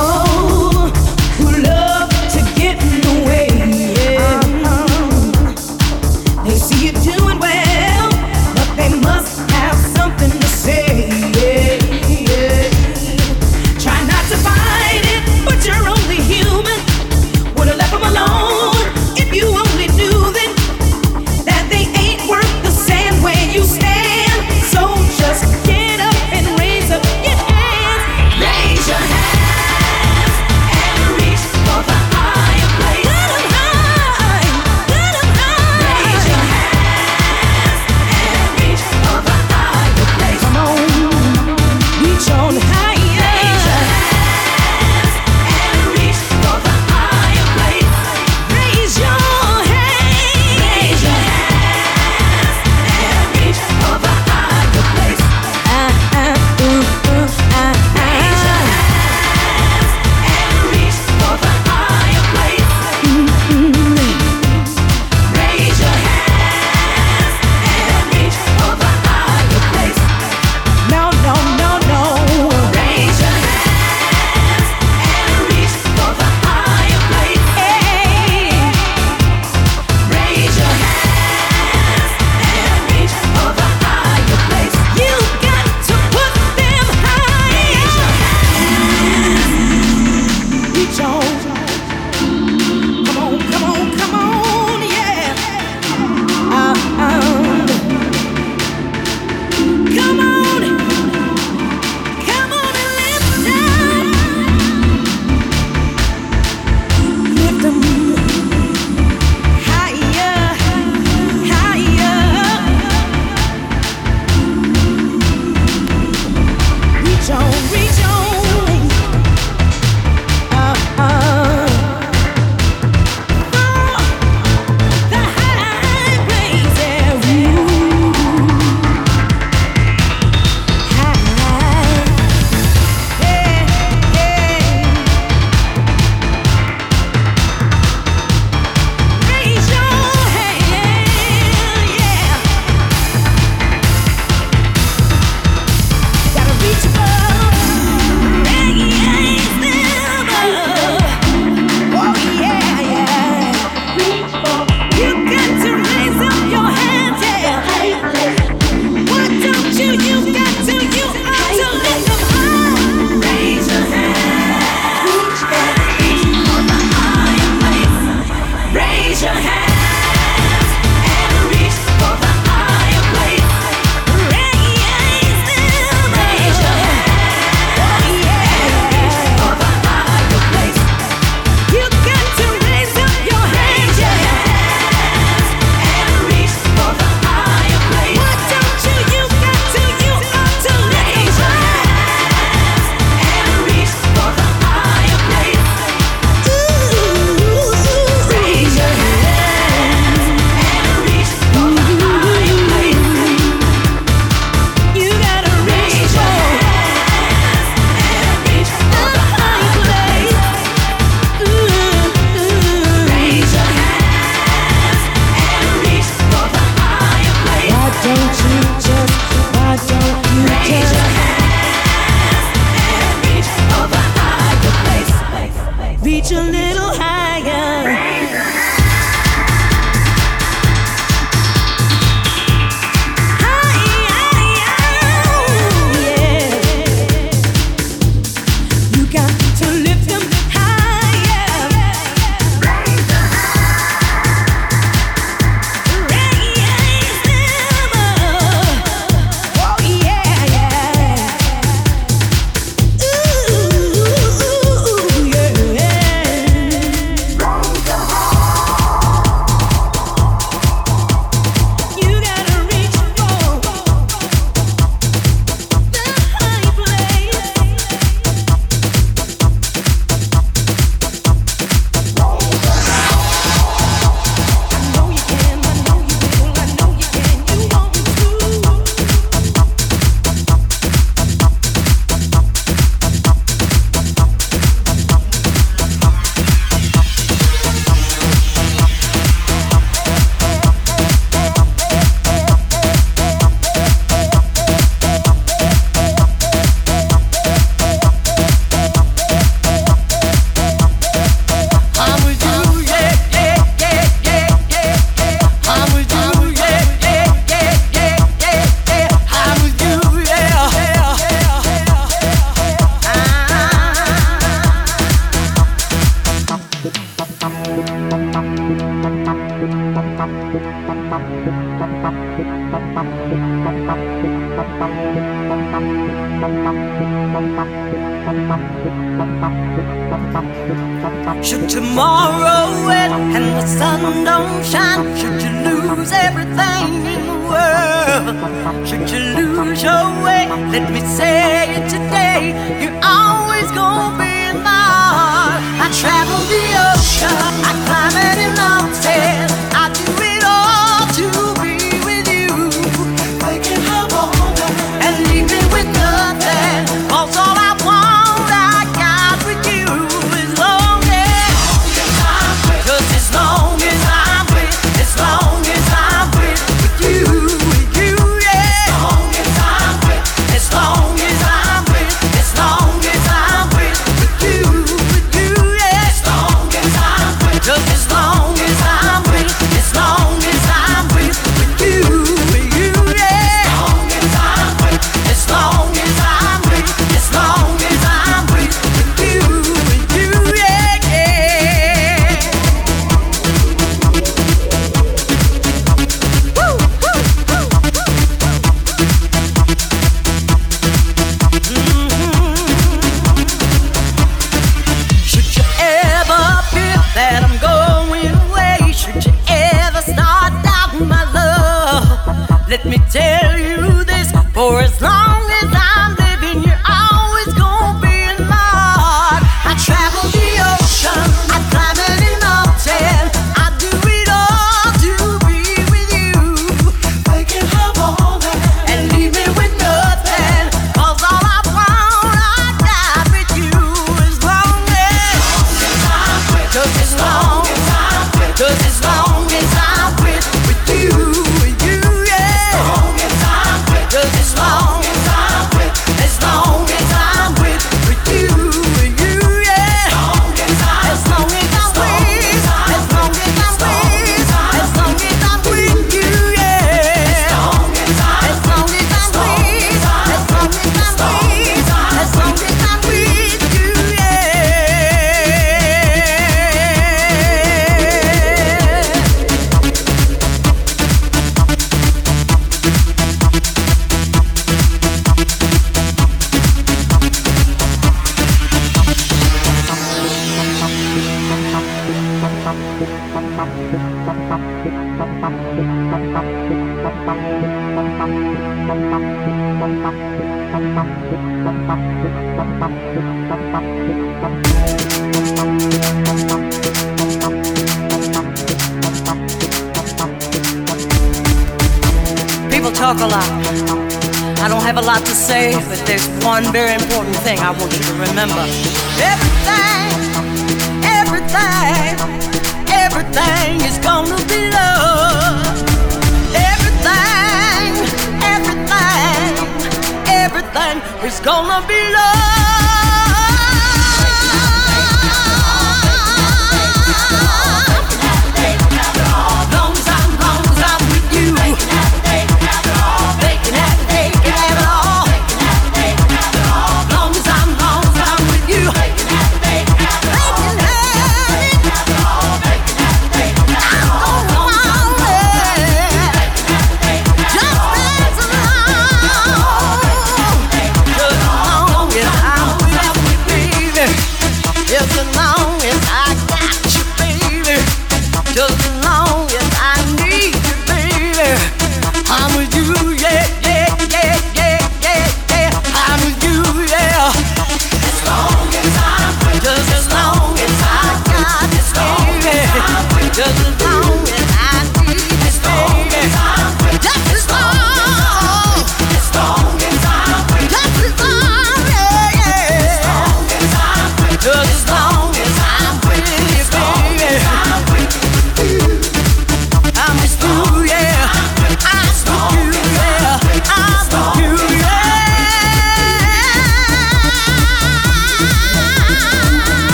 reach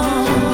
Oh.